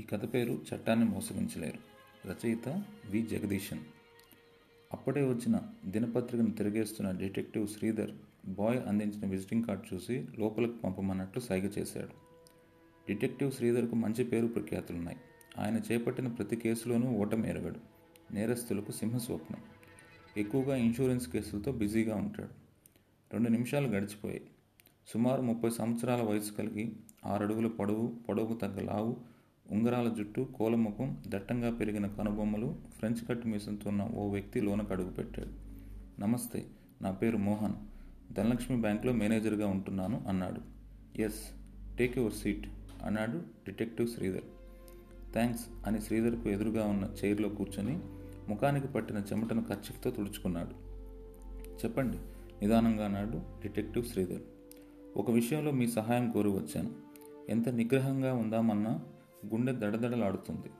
ఈ కథ పేరు చట్టాన్ని మోసగించలేరు. రచయిత వి. జగదీశన్. అప్పుడే వచ్చిన దినపత్రికను తిరిగేస్తున్న డిటెక్టివ్ శ్రీధర్ బాయ్ అందించిన విజిటింగ్ కార్డు చూసి లోపలికి పంపమన్నట్లు సైగ చేశాడు. డిటెక్టివ్ శ్రీధర్కు మంచి పేరు ప్రఖ్యాతులున్నాయి. ఆయన చేపట్టిన ప్రతి కేసులోనూ ఓటమేరగాడు నేరస్తులకు సింహస్వప్నం. ఎక్కువగా ఇన్సూరెన్స్ కేసులతో బిజీగా ఉంటాడు. రెండు నిమిషాలు గడిచిపోయాయి. సుమారు ముప్పై సంవత్సరాల వయసు కలిగి ఆరడుగుల పొడవు పొడవుకు తగ్గ లావు ఉంగరాల జుట్టు కోలముఖం దట్టంగా పెరిగిన కనుబొమ్మలు ఫ్రెంచ్ కట్ మీసంతో ఉన్న ఓ వ్యక్తి లోనకు అడుగుపెట్టాడు నమస్తే నా పేరు మోహన్. ధనలక్ష్మి బ్యాంక్లో మేనేజర్గా ఉంటున్నాను అన్నాడు. ఎస్ టేక్ యువర్ సీట్ అన్నాడు డిటెక్టివ్ శ్రీధర్. థ్యాంక్స్ అని శ్రీధర్కు ఎదురుగా ఉన్న చైర్లో కూర్చొని ముఖానికి పట్టిన చెమటను కర్చిఫ్తో తుడుచుకున్నాడు. చెప్పండి నిదానంగా అన్నాడు డిటెక్టివ్ శ్రీధర్. ఒక విషయంలో మీ సహాయం కోరి వచ్చాను. ఎంత నిగ్రహంగా ఉందామన్నా గుండె దడదడలాడుతుంది.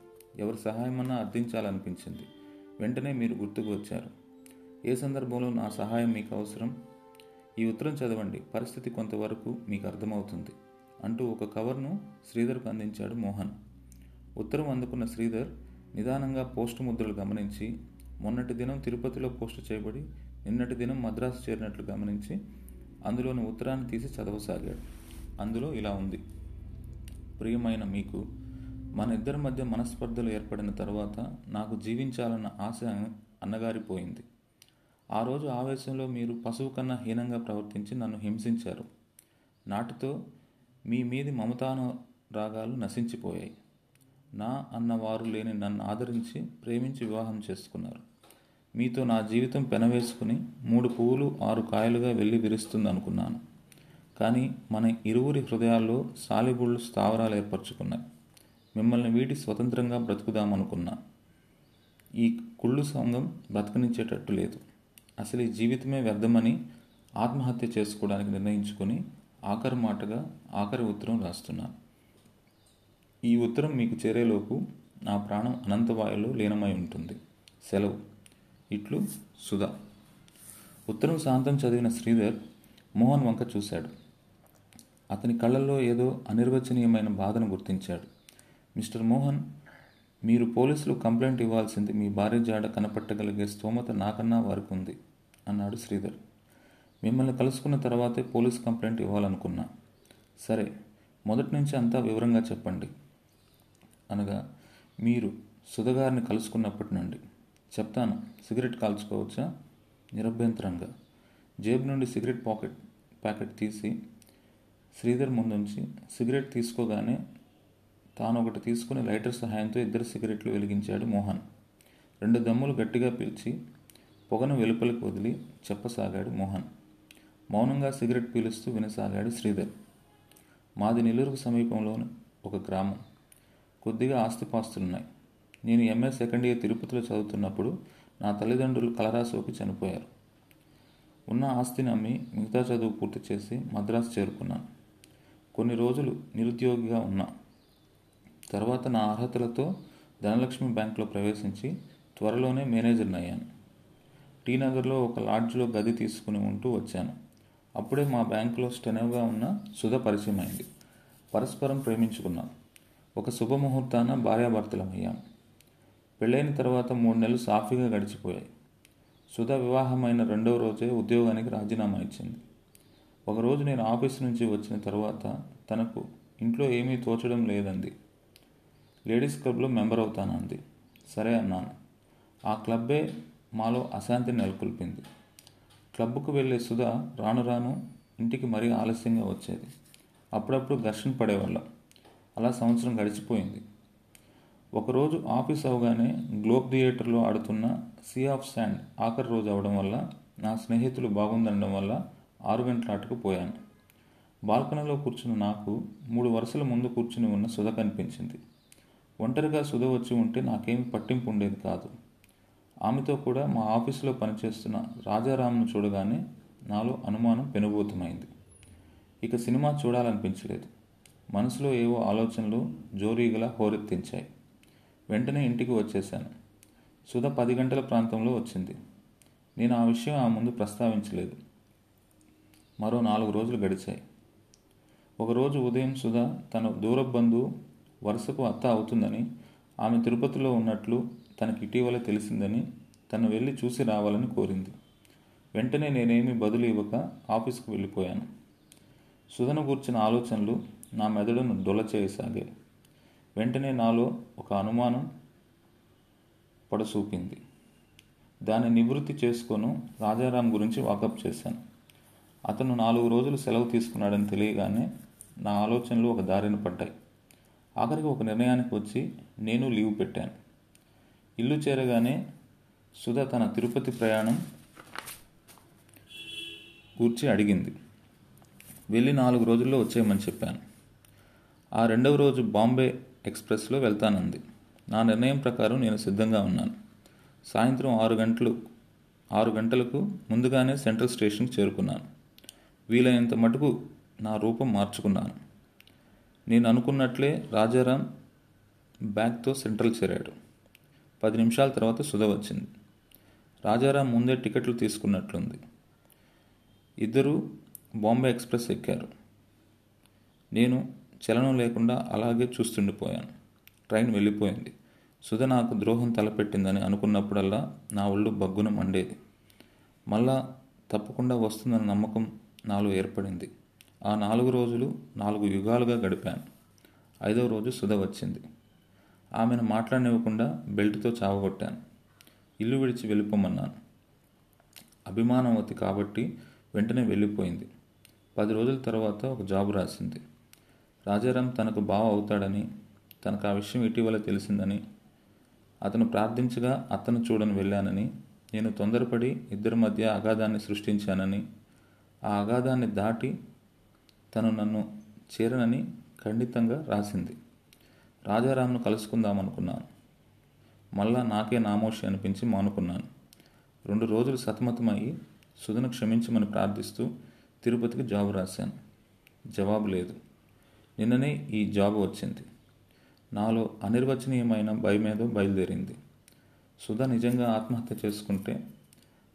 ఎవరి సహాయమన్నా అర్థించాలనిపించింది. వెంటనే మీరు గుర్తుకు వచ్చారు. ఏ సందర్భంలో నా సహాయం మీకు అవసరం? ఈ ఉత్తరం చదవండి. పరిస్థితి కొంతవరకు మీకు అర్థమవుతుంది. అంటూ ఒక కవర్ను శ్రీధర్కు అందించాడు మోహన్. ఉత్తరం అందుకున్న శ్రీధర్ నిదానంగా పోస్టు ముద్రలు గమనించి మొన్నటి దినం తిరుపతిలో పోస్టు చేయబడి నిన్నటి దినం మద్రాసు చేరినట్లు గమనించి అందులోని ఉత్తరాన్ని తీసి చదవసాగాడు. అందులో ఇలా ఉంది. ప్రియమైన మీకు మన ఇద్దరి మధ్య మనస్పర్ధలు ఏర్పడిన తర్వాత నాకు జీవించాలన్న ఆశ అన్నగారిపోయింది. ఆ రోజు ఆవేశంలో మీరు పశువు కన్నా హీనంగా ప్రవర్తించి నన్ను హింసించారు. నాటితో మీ మీది మమతాను రాగాలు నశించిపోయాయి. నా అన్నవారు లేని నన్ను ఆదరించి ప్రేమించి వివాహం చేసుకున్నారు. మీతో నా జీవితం పెనవేసుకుని మూడు పువ్వులు ఆరు కాయలుగా వెళ్ళి విరుస్తుంది అనుకున్నాను కానీ మన ఇరువురి హృదయాల్లో సాలిబుళ్ళు స్థావరాలు ఏర్పరచుకున్నాయి. మిమ్మల్ని వీటి స్వతంత్రంగా బ్రతుకుదామనుకున్నా. ఈ కుళ్ళు సంఘం బ్రతకనిచ్చేటట్టు లేదు. అసలు ఈ జీవితమే వ్యర్థమని ఆత్మహత్య చేసుకోవడానికి నిర్ణయించుకొని ఆఖరి మాటగా ఆఖరి ఉత్తరం రాస్తున్నాను. ఈ ఉత్తరం మీకు చేరేలోపు నా ప్రాణం అనంతవాయులో లీనమై ఉంటుంది. సెలవు. ఇట్లు సుధా. ఉత్తరం శాంతం చదివిన శ్రీధర్ మోహన్ వంక చూశాడు. అతని కళ్ళల్లో ఏదో అనిర్వచనీయమైన బాధను గుర్తించాడు. మిస్టర్ మోహన్ మీరు పోలీసులు కంప్లైంట్ ఇవ్వాల్సింది మీ భార్య జాడ కనపట్టగలిగే స్తోమత నాకన్నా వారికి ఉంది అన్నాడు శ్రీధర్. మిమ్మల్ని కలుసుకున్న తర్వాతే పోలీస్ కంప్లైంట్ ఇవ్వాలనుకున్నా. సరే మొదటి నుంచి అంతా వివరంగా చెప్పండి. అనగా మీరు సుధగారిని కలుసుకున్నప్పటి నుండి. చెప్తాను సిగరెట్ కాల్చుకోవచ్చా? నిరభ్యంతరంగా. జేబు నుండి సిగరెట్ పాకెట్ ప్యాకెట్ తీసి శ్రీధర్ ముందుంచి సిగరెట్ తీసుకోగానే తాను ఒకటి తీసుకుని లైటర్ సహాయంతో ఇద్దరు సిగరెట్లు వెలిగించాడు మోహన్. రెండు దమ్ములు గట్టిగా పీల్చి పొగను వెలుపలికి వదిలి చెప్పసాగాడు మోహన్. మౌనంగా సిగరెట్ పీలుస్తూ వినసాగాడు శ్రీధర్. మాది నెల్లూరుకు సమీపంలోని ఒక గ్రామం. కొద్దిగా ఆస్తిపాస్తులున్నాయి. నేను ఎంఏ సెకండ్ ఇయర్ తిరుపతిలో చదువుతున్నప్పుడు నా తల్లిదండ్రులు కలరాసోకి చనిపోయారు. ఉన్న ఆస్తిని అమ్మి మిగతా చదువు పూర్తి చేసి మద్రాసు చేరుకున్నాను. కొన్ని రోజులు నిరుద్యోగిగా ఉన్నా. తర్వాత నా అర్హతలతో ధనలక్ష్మి బ్యాంకులో ప్రవేశించి త్వరలోనే మేనేజర్ని అయ్యాను. టీ నగర్లో ఒక లాడ్జ్లో గది తీసుకుని ఉంటూ వచ్చాను. అప్పుడే మా బ్యాంకులో స్టెనవ్గా ఉన్న సుధ పరిచయం అయింది పరస్పరం ప్రేమించుకున్నాం. ఒక శుభముహూర్తాన భార్యాభర్తలం అయ్యాం పెళ్ళైన తర్వాత మూడు నెలలు సాఫీగా గడిచిపోయాయి. సుధ వివాహమైన రెండవ రోజే ఉద్యోగానికి రాజీనామా ఇచ్చింది. ఒకరోజు నేను ఆఫీస్ నుంచి వచ్చిన తర్వాత తనకు ఇంట్లో ఏమీ తోచడం లేదంది. లేడీస్ క్లబ్లో మెంబర్ అవుతానంది సరే అన్నాను. ఆ క్లబ్బే మాలో అశాంతిని నెలకొల్పింది. క్లబ్కు వెళ్ళే సుధ రాను రాను ఇంటికి మరీ ఆలస్యంగా వచ్చేది. అప్పుడప్పుడు ఘర్షణ పడేవాళ్ళం. అలా సంవత్సరం గడిచిపోయింది. ఒకరోజు ఆఫీస్ అవగానే గ్లోబ్ థియేటర్లో ఆడుతున్న సీ ఆఫ్ శాండ్ ఆఖరి రోజు అవడం వల్ల నా స్నేహితులు బాగుందనడం వల్ల ఆరు గంటల ఆటకు పోయాను. బాల్కనీలో కూర్చున్న నాకు మూడు వరుసల ముందు కూర్చుని ఉన్న సుధ కనిపించింది. ఒంటరిగా సుధ వచ్చి ఉంటే నాకేమి పట్టింపు ఉండేది కాదు. ఆమెతో కూడా మా ఆఫీసులో పనిచేస్తున్న రాజారాంను చూడగానే నాలో అనుమానం పెనుభూతమైంది. ఇక సినిమా చూడాలనిపించలేదు. మనసులో ఏవో ఆలోచనలు జోరీగలా హోరెత్తించాయి. వెంటనే ఇంటికి వచ్చేశాను. సుధ పది గంటల ప్రాంతంలో వచ్చింది. నేను ఆ విషయం ఆ ముందు ప్రస్తావించలేదు. మరో నాలుగు రోజులు గడిచాయి. ఒకరోజు ఉదయం సుధ తన దూర బంధువు వరుసకు అత్త అవుతుందని ఆమె తిరుపతిలో ఉన్నట్లు తనకి ఇటీవల తెలిసిందని తను వెళ్ళి చూసి రావాలని కోరింది. వెంటనే నేనేమీ బదులు ఇవ్వక ఆఫీస్కు వెళ్ళిపోయాను. సుధను కూర్చిన ఆలోచనలు నా మెదడును డొల వెంటనే నాలో ఒక అనుమానం పడసూపింది. దాన్ని నివృత్తి చేసుకొను రాజారాం గురించి వాకప్ చేశాను. అతను నాలుగు రోజులు సెలవు తీసుకున్నాడని తెలియగానే నా ఆలోచనలు ఒక దారిన పడ్డాయి. ఆఖరికి ఒక నిర్ణయానికి వచ్చి నేను లీవ్ పెట్టాను. ఇల్లు చేరగానే సుధ తన తిరుపతి ప్రయాణం కూర్చి అడిగింది. వెళ్ళి నాలుగు రోజుల్లో వచ్చేయమని చెప్పాను. ఆ రెండవ రోజు బాంబే ఎక్స్ప్రెస్లో వెళ్తానంది. నా నిర్ణయం ప్రకారం నేను సిద్ధంగా ఉన్నాను. సాయంత్రం ఆరు గంటలు ఆరు గంటలకు ముందుగానే సెంట్రల్ స్టేషన్కి చేరుకున్నాను. వీలైనంత మటుకు నా రూపం మార్చుకున్నాను. నేను అనుకున్నట్లే రాజారాం బ్యాగ్తో సెంట్రల్ చేరాడు. పది నిమిషాల తర్వాత సుధ వచ్చింది. రాజారాం ముందే టికెట్లు తీసుకున్నట్లుంది. ఇద్దరు బాంబే ఎక్స్ప్రెస్ ఎక్కారు. నేను చలనం లేకుండా అలాగే చూస్తుండిపోయాను. ట్రైన్ వెళ్ళిపోయింది. సుధ నాకు ద్రోహం తలపెట్టిందని అనుకున్నప్పుడల్లా నా ఒళ్ళు బగ్గున మండేది. మళ్ళా తప్పకుండా వస్తుందన్న నమ్మకం నాలో ఏర్పడింది. ఆ నాలుగు రోజులు నాలుగు యుగాలుగా గడిపాను. ఐదవ రోజు సుధ వచ్చింది. ఆమెను మాట్లాడనివ్వకుండా బెల్ట్తో చావగొట్టాను. ఇల్లు విడిచి వెళ్ళిపోమన్నాను. అభిమానవతి కాబట్టి వెంటనే వెళ్ళిపోయింది. పది రోజుల తర్వాత ఒక జాబ్ రాసింది. రాజారాం తనకు బావ అవుతాడని తనకు ఆ విషయం ఇటీవల తెలిసిందని అతను ప్రార్థించగా అతను చూడని వెళ్ళానని నేను తొందరపడి ఇద్దరి మధ్య అగాధాన్ని సృష్టించానని ఆ అగాధాన్ని దాటి తను నన్ను చేరనని ఖండితంగా రాసింది. రాజారాంను కలుసుకుందామనుకున్నాను. మళ్ళా నాకే నామోషి అనిపించి మానుకున్నాను. రెండు రోజులు సతమతమయ్యి సుధను క్షమించమని ప్రార్థిస్తూ తిరుపతికి జాబు రాశాను. జవాబు లేదు. నిన్ననే ఈ జాబ్ వచ్చింది. నాలో అనిర్వచనీయమైన భయమేదో బయలుదేరింది. సుధ నిజంగా ఆత్మహత్య చేసుకుంటే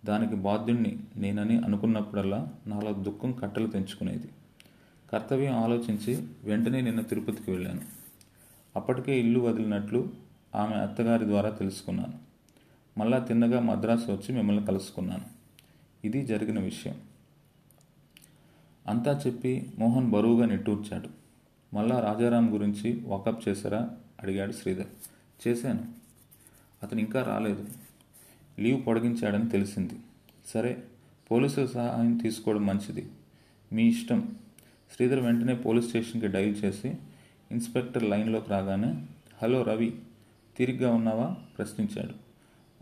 దానికి బాధ్యుణ్ణి నేనని అనుకున్నప్పుడల్లా నాలో దుఃఖం కట్టలు తెంచుకునేది. కర్తవ్యం ఆలోచించి వెంటనే నిన్న తిరుపతికి వెళ్ళాను. అప్పటికే ఇల్లు వదిలినట్లు ఆమె అత్తగారి ద్వారా తెలుసుకున్నాను. మళ్ళా తిన్నగా మద్రాసు వచ్చి మిమ్మల్ని కలుసుకున్నాను. ఇది జరిగిన విషయం. అంతా చెప్పి మోహన్ బరువుగా నిట్టూర్చాడు. మళ్ళా రాజారాం గురించి వాకప్ చేశారా? అడిగాడు శ్రీధర్. చేశాను. అతను ఇంకా రాలేదు. లీవ్ పొడిగించాడని తెలిసింది. సరే పోలీసుల సహాయం తీసుకోవడం మంచిది. మీ ఇష్టం. శ్రీధర్ వెంటనే పోలీస్ స్టేషన్కి డైల్ చేసి ఇన్స్పెక్టర్ లైన్లోకి రాగానే హలో రవి తిరిగ్గా ఉన్నావా? ప్రశ్నించాడు.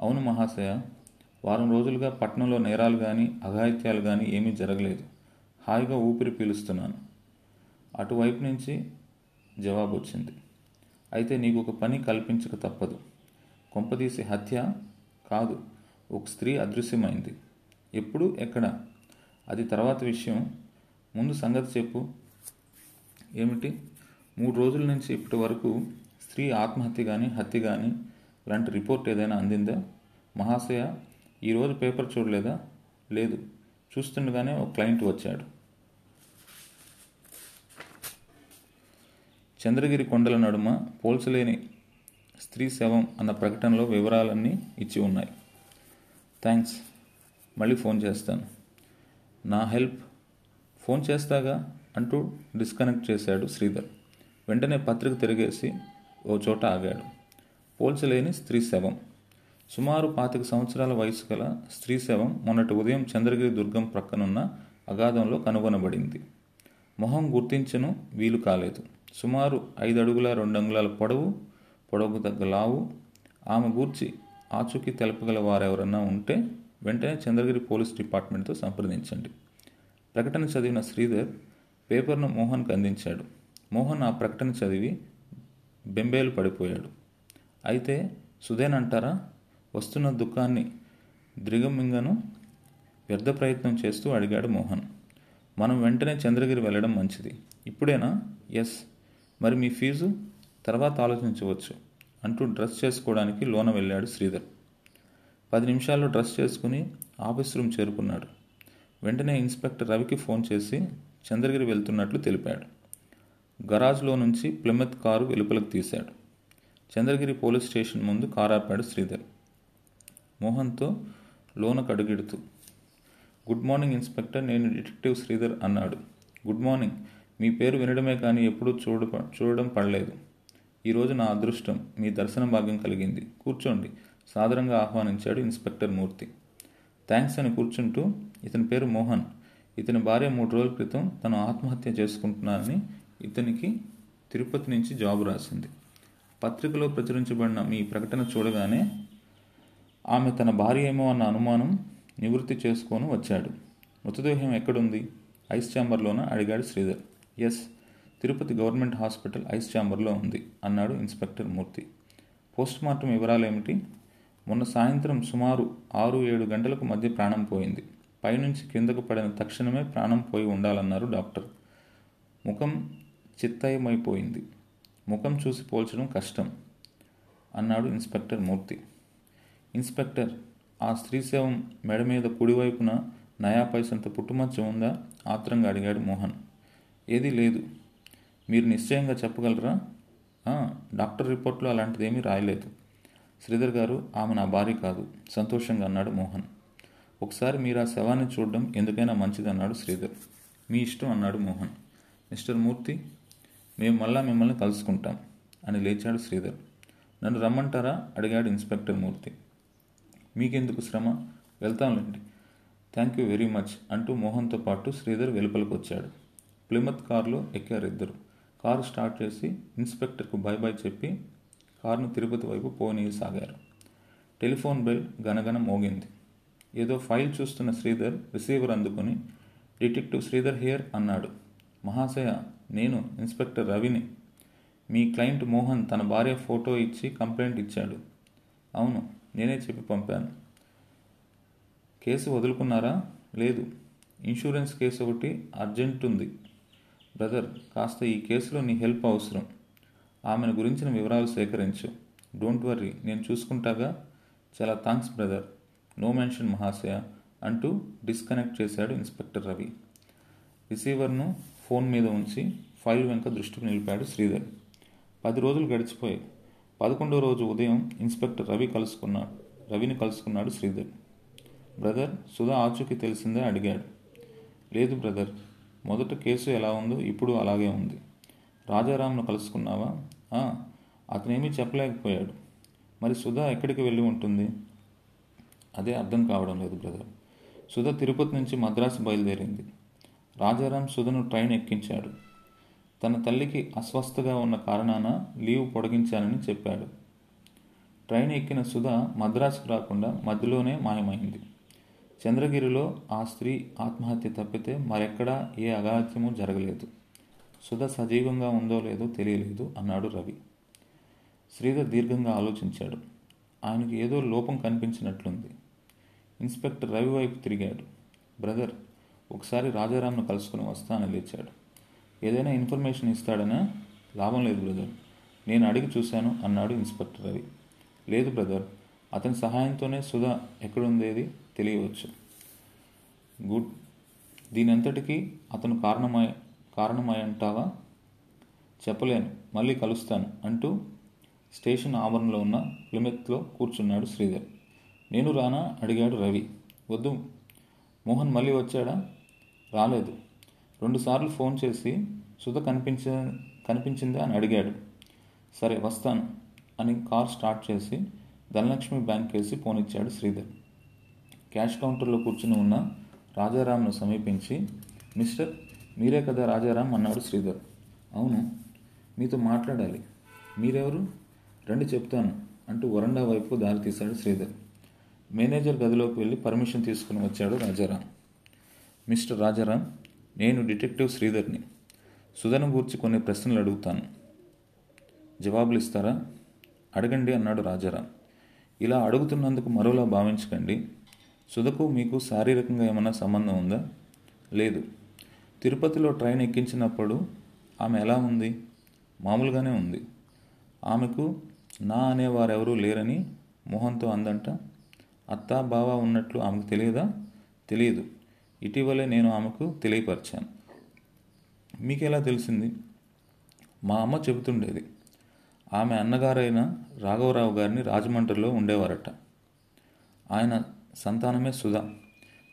అవును మహాశయ వారం రోజులుగా పట్టణంలో నేరాలు కానీ అఘాయిత్యాలు కానీ ఏమీ జరగలేదు. హాయిగా ఊపిరి పీలుస్తున్నాను. అటువైపు నుంచి జవాబు వచ్చింది అయితే నీకు ఒక పని కల్పించక తప్పదు. కొంపదీసి హత్య కాదు. ఒక స్త్రీ అదృశ్యమైంది. ఎప్పుడు? ఎక్కడ? అది తర్వాత విషయం. ముందు సంగతి చెప్పు. ఏమిటి? మూడు రోజుల నుంచి ఇప్పటి వరకు స్త్రీ ఆత్మహత్య కానీ హత్య కానీ లాంటి రిపోర్ట్ ఏదైనా అందిందా? మహాశయ ఈరోజు పేపర్ చూడలేదా? లేదు. చూస్తుండగానే ఒక క్లయింట్ వచ్చాడు. చంద్రగిరి కొండల నడుమ పోల్చలేని స్త్రీ శవం అన్న ప్రకటనలో వివరాలన్నీ ఇచ్చి ఉన్నాయి. థ్యాంక్స్ మళ్ళీ ఫోన్ చేస్తాను. నా హెల్ప్ ఫోన్ చేస్తాగా అంటూ డిస్కనెక్ట్ చేశాడు శ్రీధర్. వెంటనే పత్రిక తిరిగేసి ఓ చోట ఆగాడు. పోల్చలేని స్త్రీ శవం. సుమారు పాతిక సంవత్సరాల వయసు గల స్త్రీ శవం మొన్నటి ఉదయం చంద్రగిరి దుర్గం ప్రక్కనున్న అగాధంలో కనుగొనబడింది. మొహం గుర్తించను వీలు కాలేదు. సుమారు ఐదు అడుగుల రెండు అంగుళాల పొడవు పొడవుకు తగ్గ లావు. ఆమె గూర్చి ఆచూకీ తెలపగల వారెవరన్నా ఉంటే వెంటనే చంద్రగిరి పోలీస్ డిపార్ట్మెంట్తో సంప్రదించండి. ప్రకటన చదివిన శ్రీధర్ పేపర్ను మోహన్కి అందించాడు. మోహన్ ఆ ప్రకటన చదివి బెంబేలు పడిపోయాడు. అయితే సుధేన్ అంటారా వస్తున్న దుఃఖాన్ని ద్రిగమింగను వ్యర్థ ప్రయత్నం చేస్తూ అడిగాడు మోహన్. మనం వెంటనే చంద్రగిరి వెళ్ళడం మంచిది. ఇప్పుడేనా? ఎస్. మరి మీ ఫీజు? తర్వాత ఆలోచించవచ్చు అంటూ డ్రెస్ చేసుకోవడానికి లోన వెళ్ళాడు శ్రీధర్ పది నిమిషాల్లో డ్రెస్ చేసుకుని ఆఫీస్ రూమ్ చేరుకున్నాడు. వెంటనే ఇన్స్పెక్టర్ రవికి ఫోన్ చేసి చంద్రగిరి వెళ్తున్నట్లు తెలిపాడు. గరాజ్లో నుంచి ప్లెమెత్ కారు వెలుపలకు తీశాడు. చంద్రగిరి పోలీస్ స్టేషన్ ముందు కారు ఆపాడు శ్రీధర్. మోహన్తో లోన కడుగిడుతూ గుడ్ మార్నింగ్ ఇన్స్పెక్టర్ నేను డిటెక్టివ్ శ్రీధర్ అన్నాడు. Good morning. మీ పేరు వినడమే కానీ ఎప్పుడూ చూడ చూడడం పడలేదు. ఈరోజు నా అదృష్టం. మీ దర్శన భాగ్యం కలిగింది. కూర్చోండి. సాదరంగా ఆహ్వానించాడు ఇన్స్పెక్టర్ మూర్తి. థ్యాంక్స్ అని కూర్చుంటూ ఇతని పేరు మోహన్. ఇతని భార్య మూడు రోజుల క్రితం తను ఆత్మహత్య చేసుకుంటున్నారని ఇతనికి తిరుపతి నుంచి జాబ్ రాసింది. పత్రికలో ప్రచురించబడిన మీ ప్రకటన చూడగానే ఆమె తన భార్య ఏమో అన్న అనుమానం నివృత్తి చేసుకొని వచ్చాడు. మృతదేహం ఎక్కడుంది? ఐస్ ఛాంబర్లోన? అడిగాడు Sridhar. Yes Tirupati government hospital ice ఛాంబర్లో ఉంది అన్నాడు ఇన్స్పెక్టర్ మూర్తి. పోస్ట్ మార్టం వివరాలు ఏమిటి మొన్న సాయంత్రం సుమారు ఆరు ఏడు గంటలకు మధ్య ప్రాణం పోయింది. పైనుంచి కిందకు పడిన తక్షణమే ప్రాణం పోయి ఉండాలన్నారు డాక్టర్. ముఖం చిత్తయమైపోయింది. ముఖం చూసి పోల్చడం కష్టం అన్నాడు ఇన్స్పెక్టర్ మూర్తి. ఇన్స్పెక్టర్ ఆ స్త్రీ శవం మెడ మీద కుడివైపున నయా పైసంత పుట్టుమచ్చ ఉందా? ఆత్రంగా అడిగాడు మోహన్. ఏదీ లేదు. మీరు నిశ్చయంగా చెప్పగలరా? డాక్టర్ రిపోర్ట్లో అలాంటిదేమీ రాయలేదు. శ్రీధర్ గారు ఆమె నా భార్య కాదు. సంతోషంగా అన్నాడు మోహన్. ఒకసారి మీరు ఆ శవాన్ని చూడడం ఎందుకైనా మంచిది అన్నాడు శ్రీధర్. మీ ఇష్టం అన్నాడు మోహన్. మిస్టర్ మూర్తి మేము మళ్ళా మిమ్మల్ని కలుసుకుంటాం అని లేచాడు శ్రీధర్. నన్ను రమ్మంటారా? అడిగాడు ఇన్స్పెక్టర్ మూర్తి. మీకెందుకు శ్రమ? వెళ్తాంలేండి. థ్యాంక్ యూ వెరీ మచ్ అంటూ మోహన్తో పాటు శ్రీధర్ వెలుపలికి వచ్చాడు. ప్లిమత్ కారులో ఎక్కారు ఇద్దరు. కారు స్టార్ట్ చేసి ఇన్స్పెక్టర్కు బై బై చెప్పి కారును తిరుపతి వైపు పోనీయసాగారు. టెలిఫోన్ బెల్ గనగన మోగింది. ఏదో ఫైల్ చూస్తున్న శ్రీధర్ రిసీవర్ అందుకుని డిటెక్టివ్ శ్రీధర్ హియర్ అన్నాడు. మహాశయ నేను ఇన్స్పెక్టర్ రవిని. మీ క్లయింట్ మోహన్ తన భార్య ఫోటో ఇచ్చి కంప్లైంట్ ఇచ్చాడు. అవును నేనే చెప్పి పంపాను. కేసు వదులుకున్నారా? లేదు. ఇన్సూరెన్స్ కేసు ఒకటి అర్జెంట్ ఉంది బ్రదర్ కాస్త ఈ కేసులో నీ హెల్ప్ అవసరం. ఆమెను గురించిన వివరాలు సేకరించు. డోంట్ వర్రీ నేను చూసుకుంటాగా? చాలా థ్యాంక్స్ బ్రదర్. నో మెన్షన్ మహాశయ అంటూ డిస్కనెక్ట్ చేశాడు ఇన్స్పెక్టర్ రవి. రిసీవర్ను ఫోన్ మీద ఉంచి ఫైల్ వెనుక దృష్టికి నిలిపాడు శ్రీధర్. పది రోజులు గడిచిపోయాయి. పదకొండో రోజు ఉదయం ఇన్స్పెక్టర్ రవి కలుసుకున్నాడు రవిని కలుసుకున్నాడు శ్రీధర్. బ్రదర్ సుధా ఆచూకీ తెలిసిందే అడిగాడు. లేదు బ్రదర్ మొదట కేసు ఎలా ఉందో ఇప్పుడు అలాగే ఉంది. రాజారాంను కలుసుకున్నావా? అతనేమీ చెప్పలేకపోయాడు. మరి సుధా ఎక్కడికి వెళ్ళి ఉంటుంది? అదే అర్థం కావడం లేదు బ్రదర్. సుధ తిరుపతి నుంచి మద్రాసు బయలుదేరింది. రాజారాం సుధను ట్రైన్ ఎక్కించాడు. తన తల్లికి అస్వస్థగా ఉన్న కారణాన లీవ్ పొడిగించానని చెప్పాడు. ట్రైన్ ఎక్కిన సుధ మద్రాసుకు రాకుండా మధ్యలోనే మాయమైంది. చంద్రగిరిలో ఆ స్త్రీ ఆత్మహత్య తప్పితే మరెక్కడా ఏ అగాధ్యము జరగలేదు. సుధ సజీవంగా ఉందో లేదో తెలియలేదు అన్నాడు రవి. శ్రీధర్ దీర్ఘంగా ఆలోచించాడు. ఆయనకు ఏదో లోపం కనిపించినట్లుంది. ఇన్స్పెక్టర్ రవి వైపు తిరిగాడు. బ్రదర్ ఒకసారి రాజారాంను కలుసుకుని వస్తానని లేచాడు. ఏదైనా ఇన్ఫర్మేషన్ ఇస్తాడనా? లాభం లేదు బ్రదర్. నేను అడిగి చూశాను అన్నాడు ఇన్స్పెక్టర్ రవి. లేదు బ్రదర్. అతని సహాయంతోనే సుధా ఎక్కడుందేది తెలియవచ్చు. గుడ్. దీనంతటికీ అతను కారణమై కారణమై అంటావా చెప్పలేను. మళ్ళీ కలుస్తాను అంటూ స్టేషన్ ఆవరణలో ఉన్న ప్లిమెత్లో కూర్చున్నాడు శ్రీధర్. నేను రానా? అడిగాడు రవి. వద్దు. మోహన్ మళ్ళీ వచ్చాడా? రాలేదు. రెండుసార్లు ఫోన్ చేసి సుధ కనిపించ కనిపించిందా అని అడిగాడు. సరే వస్తాను అని కార్ స్టార్ట్ చేసి ధనలక్ష్మి బ్యాంక్ వేసి ఫోన్ ఇచ్చాడు శ్రీధర్. క్యాష్ కౌంటర్లో కూర్చుని ఉన్న రాజారాంను సమీపించి మిస్టర్ మీరే కదా రాజారాం అన్నాడు శ్రీధర్. అవును మీతో మాట్లాడాలి. మీరెవరు? రండి చెప్తాను అంటూ వరండా వైపు దారి తీశాడు శ్రీధర్. మేనేజర్ గదిలోకి వెళ్ళి పర్మిషన్ తీసుకుని వచ్చాడు రాజారాం. మిస్టర్ రాజారాం నేను డిటెక్టివ్ శ్రీధర్ని. సుధను గూర్చి కొన్ని ప్రశ్నలు అడుగుతాను. జవాబులు ఇస్తారా? అడగండి అన్నాడు రాజారాం. ఇలా అడుగుతున్నందుకు మరోలా భావించకండి. సుధకు మీకు శారీరకంగా ఏమైనా సంబంధం ఉందా? లేదు. తిరుపతిలో ట్రైన్ ఎక్కించినప్పుడు ఆమె ఎలా ఉంది? మామూలుగానే ఉంది. ఆమెకు నా అనేవారెవరూ లేరని మోహన్తో అందంట. అత్త బావ ఉన్నట్లు ఆమెకు తెలియదా? తెలియదు. ఇటీవలే నేను ఆమెకు తెలియపరిచాను. మీకు ఎలా తెలిసింది? మా అమ్మ చెబుతుండేది. ఆమె అన్నగారైన రాఘవరావు గారిని రాజమండ్రిలో ఉండేవారట. ఆయన సంతానమే సుధ.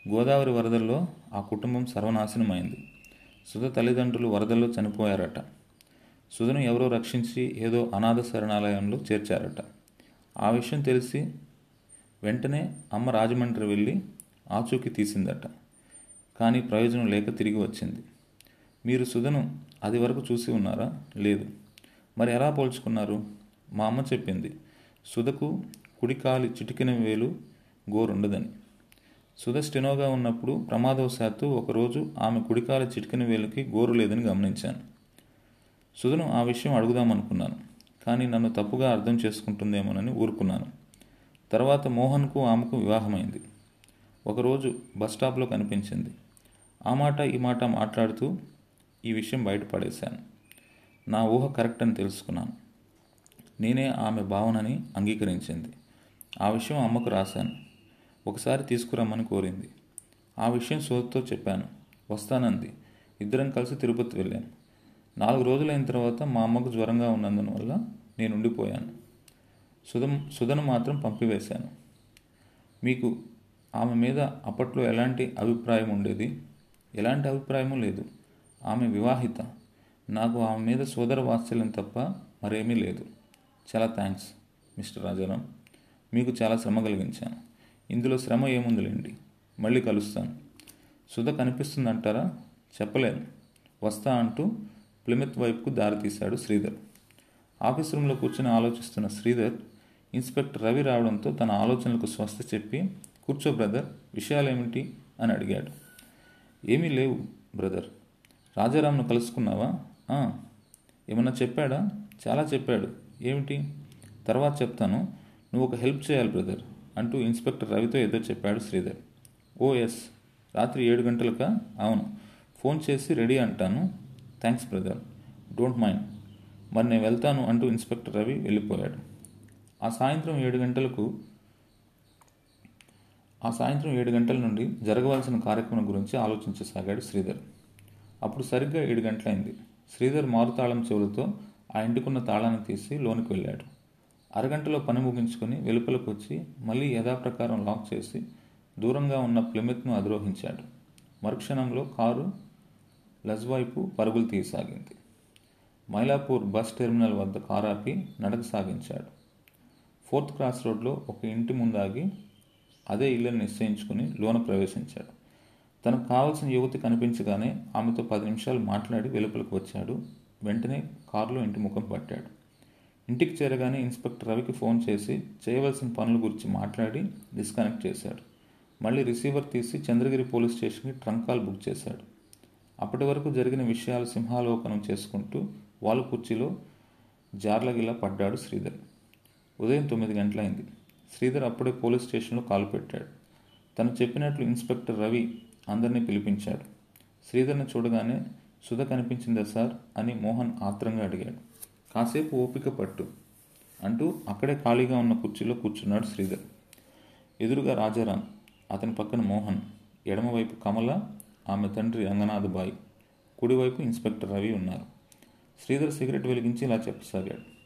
గోదావరి వరదల్లో ఆ కుటుంబం సర్వనాశనమైంది. సుధ తల్లిదండ్రులు వరదల్లో చనిపోయారట. సుధను ఎవరో రక్షించి ఏదో అనాథ శరణాలయంలో చేర్చారట. ఆ విషయం తెలిసి వెంటనే అమ్మ రాజమండ్రి వెళ్ళి ఆచూకీ తీసిందట. కానీ ప్రయోజనం లేక తిరిగి వచ్చింది. మీరు సుధను అది వరకు చూసి ఉన్నారా? లేదు. మరి ఎలా పోల్చుకున్నారు? మా అమ్మ చెప్పింది. సుధకు కుడికాలి చిటికిన వేలు గోరుండదని. సుధ స్టెనోగా ఉన్నప్పుడు ప్రమాదవశాత్తు ఒకరోజు ఆమె కుడికాలి చిటికిన వేలుకి గోరు లేదని గమనించాను. సుధను ఆ విషయం అడుగుదామనుకున్నాను. కానీ నన్ను తప్పుగా అర్థం చేసుకుంటుందేమోనని ఊరుకున్నాను. తర్వాత మోహన్కు ఆమెకు వివాహమైంది. ఒకరోజు బస్ స్టాప్లో కనిపించింది. ఆ మాట ఈ మాట మాట్లాడుతూ ఈ విషయం బయటపడేశాను. నా ఊహ కరెక్ట్ అని తెలుసుకున్నాను. నేనే ఆమె భావనని అంగీకరించింది. ఆ విషయం అమ్మకు రాశాను. ఒకసారి తీసుకురమ్మని కోరింది. ఆ విషయం సోదతో చెప్పాను. వస్తానంది. ఇద్దరం కలిసి తిరుపతి వెళ్ళాను నాలుగు రోజులైన తర్వాత మా అమ్మకు జ్వరంగా ఉన్నందువల్ల నేను ఉండిపోయాను సుధ సుధను మాత్రం పంపివేశాను. మీకు ఆమె మీద అప్పట్లో ఎలాంటి అభిప్రాయం ఉండేది? ఎలాంటి అభిప్రాయము లేదు. ఆమె వివాహిత. నాకు ఆమె మీద సోదర వాత్సల్యం తప్ప మరేమీ లేదు. చాలా థ్యాంక్స్ మిస్టర్ రాజారాం. మీకు చాలా శ్రమ కలిగించాను. ఇందులో శ్రమ ఏముందిలేండి? మళ్ళీ కలుస్తాను. సుధ కనిపిస్తుందంటారా? చెప్పలేను. వస్తా అంటూ ప్లిమిత్ వైపుకు దారితీశాడు శ్రీధర్. ఆఫీస్ రూమ్లో కూర్చొని ఆలోచిస్తున్న శ్రీధర్ ఇన్స్పెక్టర్ రవి రావడంతో తన ఆలోచనలకు స్వస్థ చెప్పి కూర్చో బ్రదర్ విషయాలేమిటి? అని అడిగాడు. ఏమీ లేవు బ్రదర్. రాజారాంను కలుసుకున్నావా? ఏమన్నా చెప్పాడా? చాలా చెప్పాడు. ఏమిటి? తర్వాత చెప్తాను. నువ్వు ఒక హెల్ప్ చేయాలి బ్రదర్ అంటూ ఇన్స్పెక్టర్ రవితో ఏదో చెప్పాడు శ్రీధర్. ఓ ఎస్. రాత్రి ఏడు గంటలకా? అవును. ఫోన్ చేసి రెడీ అంటాను. Thanks brother. Don't mind. మరి నేను వెళ్తాను అంటూ ఇన్స్పెక్టర్ రవి వెళ్ళిపోయాడు. ఆ సాయంత్రం ఏడు గంటలకు ఆ సాయంత్రం ఏడు గంటల నుండి జరగవలసిన కార్యక్రమం గురించి ఆలోచించసాగాడు శ్రీధర్. అప్పుడు సరిగ్గా ఏడు గంటలైంది. శ్రీధర్ మారుతాళం చెవులతో ఆ ఇంటికున్న తాళాన్ని తీసి లోనికి వెళ్ళాడు. అరగంటలో పని ముగించుకొని వెలుపలకు వచ్చి మళ్ళీ యథాప్రకారం లాక్ చేసి దూరంగా ఉన్న ప్లిమిత్ను అధిరోహించాడు. మరుక్షణంలో కారు లజ్ వైపు పరుగులు తీయసాగింది. మైలాపూర్ బస్ టెర్మినల్ వద్ద కారాపి నడక సాగించాడు. ఫోర్త్ క్రాస్ రోడ్లో ఒక ఇంటి ముందాగి అదే ఇల్లుని నిశ్చయించుకుని లోన ప్రవేశించాడు. తనకు కావలసిన యువతి కనిపించగానే ఆమెతో పది నిమిషాలు మాట్లాడి వెలుపలకు వచ్చాడు. వెంటనే కారులో ఇంటి ముఖం పట్టాడు. ఇంటికి చేరగానే ఇన్స్పెక్టర్ రవికి ఫోన్ చేసి చేయవలసిన పనుల గురించి మాట్లాడి డిస్కనెక్ట్ చేశాడు. మళ్ళీ రిసీవర్ తీసి చంద్రగిరి పోలీస్ స్టేషన్కి ట్రంక్ కాల్ బుక్ చేశాడు. అప్పటి వరకు జరిగిన విషయాలు సింహాలోకనం చేసుకుంటూ వాళ్ళ కుర్చీలో జార్లగిలా పడ్డాడు శ్రీధర్. ఉదయం తొమ్మిది గంటలైంది. శ్రీధర్ అప్పుడే పోలీస్ స్టేషన్లో కాలు పెట్టాడు. తను చెప్పినట్లు ఇన్స్పెక్టర్ రవి అందరినీ పిలిపించాడు. శ్రీధర్ని చూడగానే సుధ కనిపించిందా సార్? అని మోహన్ ఆత్రంగా అడిగాడు. కాసేపు ఓపిక పట్టు అంటూ అక్కడే ఖాళీగా ఉన్న కుర్చీలో కూర్చున్నాడు శ్రీధర్. ఎదురుగా రాజారాం అతని పక్కన మోహన్ ఎడమవైపు కమల ఆమె తండ్రి రంగనాథబాయి కుడివైపు ఇన్స్పెక్టర్ రవి ఉన్నారు. శ్రీధర్ సిగరెట్ వెలిగించి ఇలా చెప్పసాగాడు.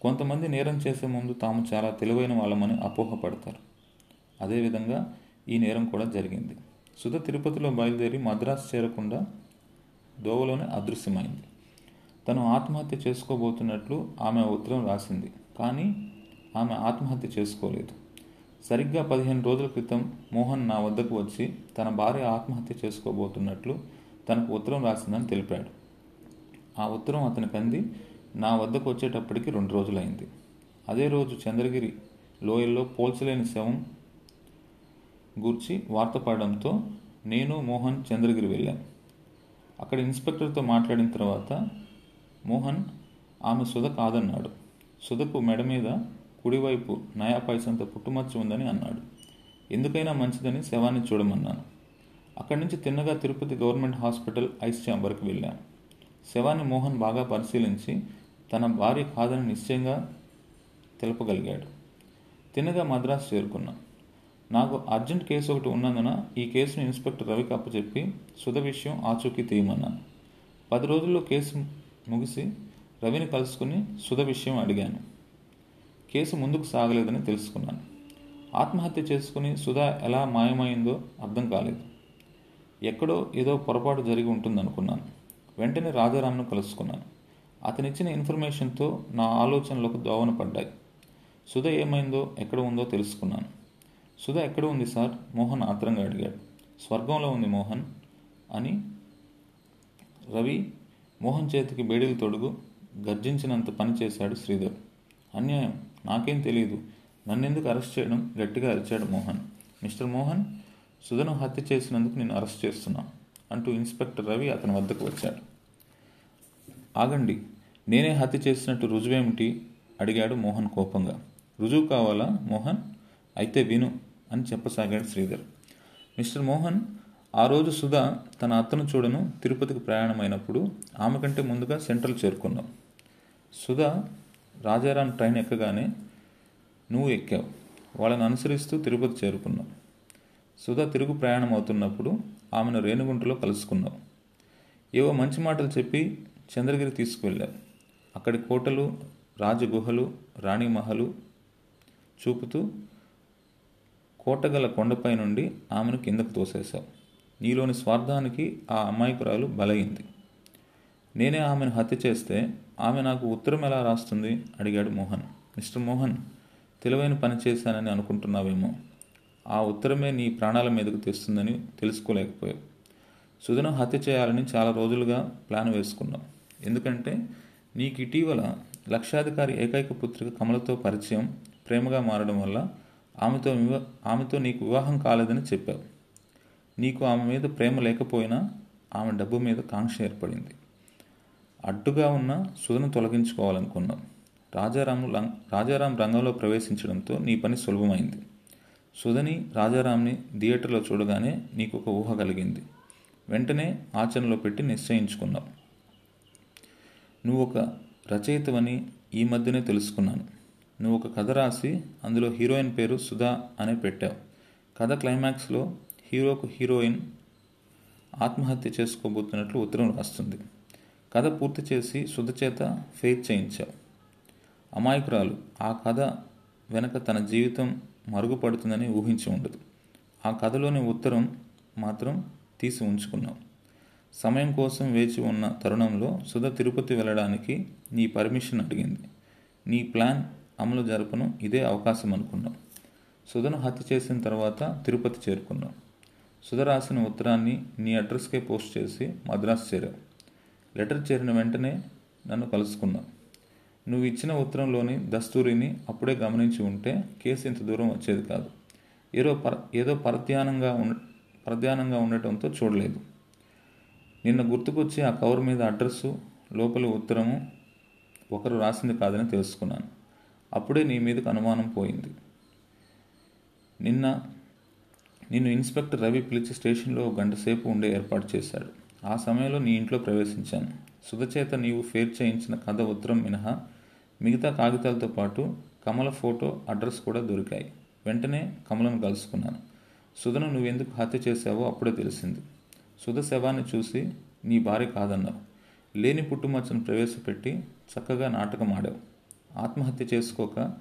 కొంతమంది నేరం చేసే ముందు తాము చాలా తెలివైన వాళ్ళమని అపోహపడతారు. అదేవిధంగా ఈ నేరం కూడా జరిగింది. సుధ తిరుపతిలో బయలుదేరి మద్రాసు చేరకుండా దోవలోనే అదృశ్యమైంది. తను ఆత్మహత్య చేసుకోబోతున్నట్లు ఆమె ఉత్తరం రాసింది కానీ ఆమె ఆత్మహత్య చేసుకోలేదు. సరిగ్గా పదిహేను రోజుల క్రితం మోహన్ నా వద్దకు వచ్చి తన భార్య ఆత్మహత్య చేసుకోబోతున్నట్లు తనకు ఉత్తరం రాసిందని తెలిపాడు. ఆ ఉత్తరం అతని కంది నా వద్దకు వచ్చేటప్పటికి రెండు రోజులైంది. అదే రోజు చంద్రగిరి లోయల్లో పోల్చలేని శవం గూర్చి వార్త పడడంతో నేను మోహన్ చంద్రగిరి వెళ్ళాం. అక్కడ ఇన్స్పెక్టర్తో మాట్లాడిన తర్వాత మోహన్ ఆమె సుధ కాదన్నాడు. సుధకు మెడ మీద కుడివైపు నయా పైసంత పుట్టుమచ్చ ఉందని అన్నాడు. ఎందుకైనా మంచిదని శవాన్ని చూడమన్నాను. అక్కడి నుంచి తిన్నగా తిరుపతి గవర్నమెంట్ హాస్పిటల్ ఐస్ ఛాంబర్కి వెళ్ళాం. శవాన్ని మోహన్ బాగా పరిశీలించి తన భార్య కాదని నిశ్చయంగా తెలపగలిగాడు. తినగా మద్రాసు చేరుకున్నా. నాకు అర్జెంట్ కేసు ఒకటి ఉన్నందున ఈ కేసును ఇన్స్పెక్టర్ రవికి అప్పచెప్పి సుధ విషయం ఆచూకీ తీయమన్నాను. పది రోజుల్లో కేసు ముగిసి రవిని కలుసుకుని సుధ విషయం అడిగాను. కేసు ముందుకు సాగలేదని తెలుసుకున్నాను. ఆత్మహత్య చేసుకుని సుధా ఎలా మాయమైందో అర్థం కాలేదు. ఎక్కడో ఏదో పొరపాటు జరిగి ఉంటుందనుకున్నాను. వెంటనే రాజారాంను కలుసుకున్నాను. అతనిచ్చిన ఇన్ఫర్మేషన్తో నా ఆలోచనలకు దోవన పడ్డాయి. సుధ ఏమైందో ఎక్కడ ఉందో తెలుసుకున్నాను. సుధ ఎక్కడ ఉంది సార్? మోహన్ ఆత్రంగా అడిగాడు. స్వర్గంలో ఉంది మోహన్ అని రవి మోహన్ చేతికి బేడీలు తొడుగు గర్జించినంత పని చేశాడు శ్రీధర్. అన్యాయం. నాకేం తెలియదు నన్నెందుకు అరెస్ట్ చేయడం? గట్టిగా అరిచాడు మోహన్. మిస్టర్ మోహన్ సుధను హత్య చేసినందుకు నేను అరెస్ట్ చేస్తున్నా అంటూ ఇన్స్పెక్టర్ రవి అతని వద్దకు వచ్చాడు. ఆగండి. నేనే హత్య చేసినట్టు రుజువేమిటి? అడిగాడు మోహన్ కోపంగా. రుజువు కావాలా మోహన్? అయితే విను అని చెప్పసాగాడు శ్రీధర్. మిస్టర్ మోహన్ ఆ రోజు సుధా తన అత్తను చూడను తిరుపతికి ప్రయాణమైనప్పుడు ఆమె కంటే ముందుగా సెంట్రల్ చేరుకున్నాం. సుధా రాజారాం ట్రైన్ ఎక్కగానే నువ్వు ఎక్కావు. వాళ్ళని అనుసరిస్తూ తిరుపతి చేరుకున్నావు సుధా తిరుగు ప్రయాణం అవుతున్నప్పుడు ఆమెను రేణుగుంటలో కలుసుకున్నావు ఏవో మంచి మాటలు చెప్పి చంద్రగిరి తీసుకువెళ్ళావు అక్కడి కోటలు రాజగుహలు రాణిమహలు చూపుతూ కోటగల కొండపై నుండి ఆమెను కిందకు తోసేశావు. నీలోని స్వార్థానికి ఆ అమాయకురాలు బలయింది నేనే ఆమెను హత్య చేస్తే ఆమె నాకు ఉత్తరం ఎలా రాస్తుంది? అడిగాడు మోహన్. మిస్టర్ మోహన్ తెలివైన పని చేశానని అనుకుంటున్నావేమో. ఆ ఉత్తరమే నీ ప్రాణాల మీదకు తెస్తుందని తెలుసుకోలేకపోయావు. సుధను హత్య చేయాలని చాలా రోజులుగా ప్లాన్ వేసుకున్నాం ఎందుకంటే నీకు ఇటీవల లక్షాధికారి ఏకైక పుత్రిక కమలతో పరిచయం ప్రేమగా మారడం వల్ల ఆమెతో వివా ఆమెతో నీకు వివాహం కాలేదని చెప్పావు. నీకు ఆమె మీద ప్రేమ లేకపోయినా ఆమె డబ్బు మీద కాంక్ష ఏర్పడింది. అడ్డుగా ఉన్న సుధను తొలగించుకోవాలనుకున్నాం రాజారాము రాజారాం రంగంలో ప్రవేశించడంతో నీ పని సులభమైంది. సుధని రాజారాంని థియేటర్లో చూడగానే నీకు ఒక ఊహ కలిగింది. వెంటనే ఆచరణలో పెట్టి నిశ్చయించుకున్నావు. నువ్వు ఒక రచయితవని ఈ మధ్యనే తెలుసుకున్నాను. నువ్వు ఒక కథ రాసి అందులో హీరోయిన్ పేరు సుధా అనే పెట్టావు. కథ క్లైమాక్స్లో హీరోకు హీరోయిన్ ఆత్మహత్య చేసుకోబోతున్నట్లు ఉత్తరం రాస్తుంది. కథ పూర్తి చేసి సుధ చేత ఫెయిత్ చేయించావు. అమాయకురాలు ఆ కథ వెనక తన జీవితం మరుగుపడుతుందని ఊహించి ఉండదు. ఆ కథలోని ఉత్తరం మాత్రం తీసి ఉంచుకున్నావు. సమయం కోసం వేచి ఉన్న తరుణంలో సుధ తిరుపతి వెళ్ళడానికి నీ పర్మిషన్ అడిగింది. నీ ప్లాన్ అమలు జరపను ఇదే అవకాశం అనుకున్నాం. సుధను హత్య చేసిన తర్వాత తిరుపతి చేరుకున్నాం. సుధ రాసిన ఉత్తరాన్ని నీ అడ్రస్కే పోస్ట్ చేసి మద్రాసు చేరావు లెటర్ చేరిన వెంటనే నన్ను కలుసుకున్నాం. నువ్వు ఇచ్చిన ఉత్తరంలోని దస్తూరిని అప్పుడే గమనించి ఉంటే కేసు ఇంత దూరం వచ్చేది కాదు. ఏదో పర ఏదో పరధ్యానంగా ఉండ పరధ్యానంగా ఉండటంతో చూడలేదు. నిన్న గుర్తుకొచ్చి ఆ కవర్ మీద అడ్రస్సు లోపల ఉత్తరము ఒకరు రాసింది కాదని తెలుసుకున్నాను. అప్పుడే నీ మీదకు అనుమానం పోయింది. నిన్న నిన్ను ఇన్స్పెక్టర్ రవి పిలిచి స్టేషన్లో ఒక గంట సేపు ఉండే ఏర్పాటు చేశాడు. ఆ సమయంలో నీ ఇంట్లో ప్రవేశించాను. సుధచేత నీవు ఫేర్ చేయించిన కథ ఉత్తరం మినహా మిగతా కాగితాలతో పాటు కమల ఫోటో అడ్రస్ కూడా దొరికాయి. వెంటనే కమలను కలుసుకున్నాను. సుధను నువ్వెందుకు హత్య చేశావో అప్పుడే తెలిసింది. సుధ శవాన్ని చూసి నీ భార్య కాదన్నావు. లేని పుట్టుమచ్చను ప్రవేశపెట్టి చక్కగా నాటకం ఆడావు. ఆత్మహత్య చేసుకోక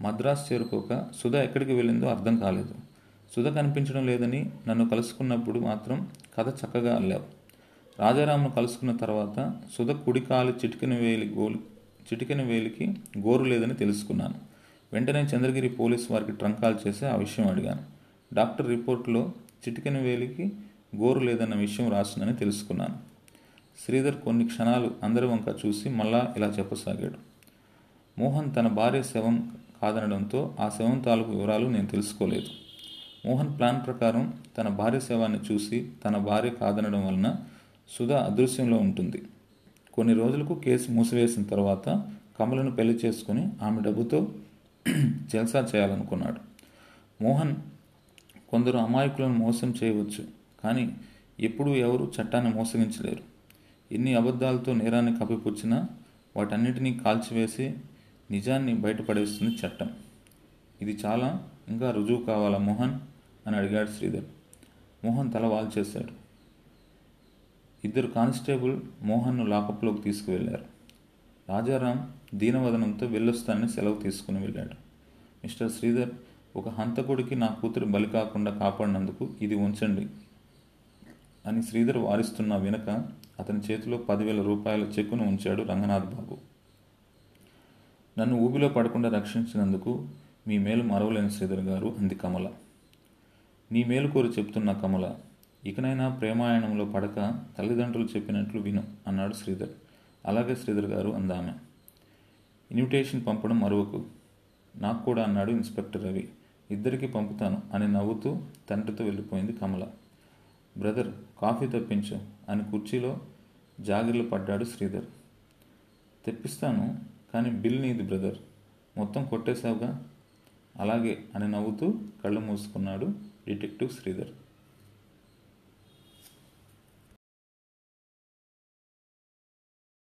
మద్రాసు చేరుకోక సుధ ఎక్కడికి వెళ్ళిందో అర్థం కాలేదు. సుధ కనిపించడం లేదని నన్ను కలుసుకున్నప్పుడు మాత్రం కథ చక్కగా అల్లావు. రాజారామును కలుసుకున్న తర్వాత సుధ కుడికాలు చిటికిన వేలి గోలు చిటికిన వేలికి గోరు లేదని తెలుసుకున్నాను. వెంటనే చంద్రగిరి పోలీస్ వారికి ట్రంకాల్ చేసి ఆ విషయం అడిగాను. డాక్టర్ రిపోర్టులో చిటికిన వేలికి గోరు లేదన్న విషయం రాసిందని తెలుసుకున్నాను. శ్రీధర్ కొన్ని క్షణాలు అందరి వంక చూసి మళ్ళా ఇలా చెప్పసాగాడు. మోహన్ తన భార్య శవం కాదనడంతో ఆ శవం తాలూకు వివరాలు నేను తెలుసుకోలేదు. మోహన్ ప్లాన్ ప్రకారం తన భార్య శవాన్ని చూసి తన భార్య కాదనడం వలన సుధా అదృశ్యంలో ఉంటుంది. కొన్ని రోజులకు కేసు మూసివేసిన తర్వాత కమలను పెళ్ళి చేసుకుని ఆమె డబ్బుతో జల్సా చేయాలనుకున్నాడు. మోహన్ కొందరు అమాయకులను మోసం చేయవచ్చు. కానీ ఎప్పుడూ ఎవరు చట్టాన్ని మోసగించలేరు. ఎన్ని అబద్ధాలతో నేరాన్ని కప్పిపుచ్చినా వాటన్నిటినీ కాల్చివేసి నిజాన్ని బయటపడేస్తుంది చట్టం. ఇది చాలా ఇంకా రుజువు కావాలా మోహన్? అని అడిగాడు శ్రీధర్. మోహన్ తల వాల్చేశాడు. ఇద్దరు కానిస్టేబుల్ మోహన్ను లాకప్లోకి తీసుకువెళ్ళారు రాజారాం దీనవదనంతో వెళ్ళొస్తానని సెలవు తీసుకుని వెళ్ళాడు. మిస్టర్ శ్రీధర్ ఒక హంతకుడికి నా కూతురు బలి కాకుండా కాపాడినందుకు ఇది ఉంచండి. అని శ్రీధర్ వారిస్తున్న వెనుక అతని చేతిలో పదివేల రూపాయల చెక్కును ఉంచాడు రంగనాథ్ బాబు నన్ను ఊబిలో పడకుండా రక్షించినందుకు మీ మేలు మరవలేని శ్రీధర్ గారు అంది కమల. నీ మేలు కోరి చెప్తున్న కమల ఇకనైనా ప్రేమాయణంలో పడక తల్లిదండ్రులు చెప్పినట్లు విను అన్నాడు శ్రీధర్. అలాగే శ్రీధర్ గారు అందామె. ఇన్విటేషన్ పంపడం మరొకకు నాకు కూడా అన్నాడు ఇన్స్పెక్టర్ రవి. ఇద్దరికి పంపుతాను అని నవ్వుతూ తండ్రితో వెళ్ళిపోయింది కమల. బ్రదర్ కాఫీ తెప్పించు అని కుర్చీలో జాగిర్లు పడ్డాడు శ్రీధర్. తెప్పిస్తాను కానీ బిల్ నీది బ్రదర్. మొత్తం కొట్టేశావుగా? అలాగే అని నవ్వుతూ కళ్ళు మూసుకున్నాడు డిటెక్టివ్ శ్రీధర్.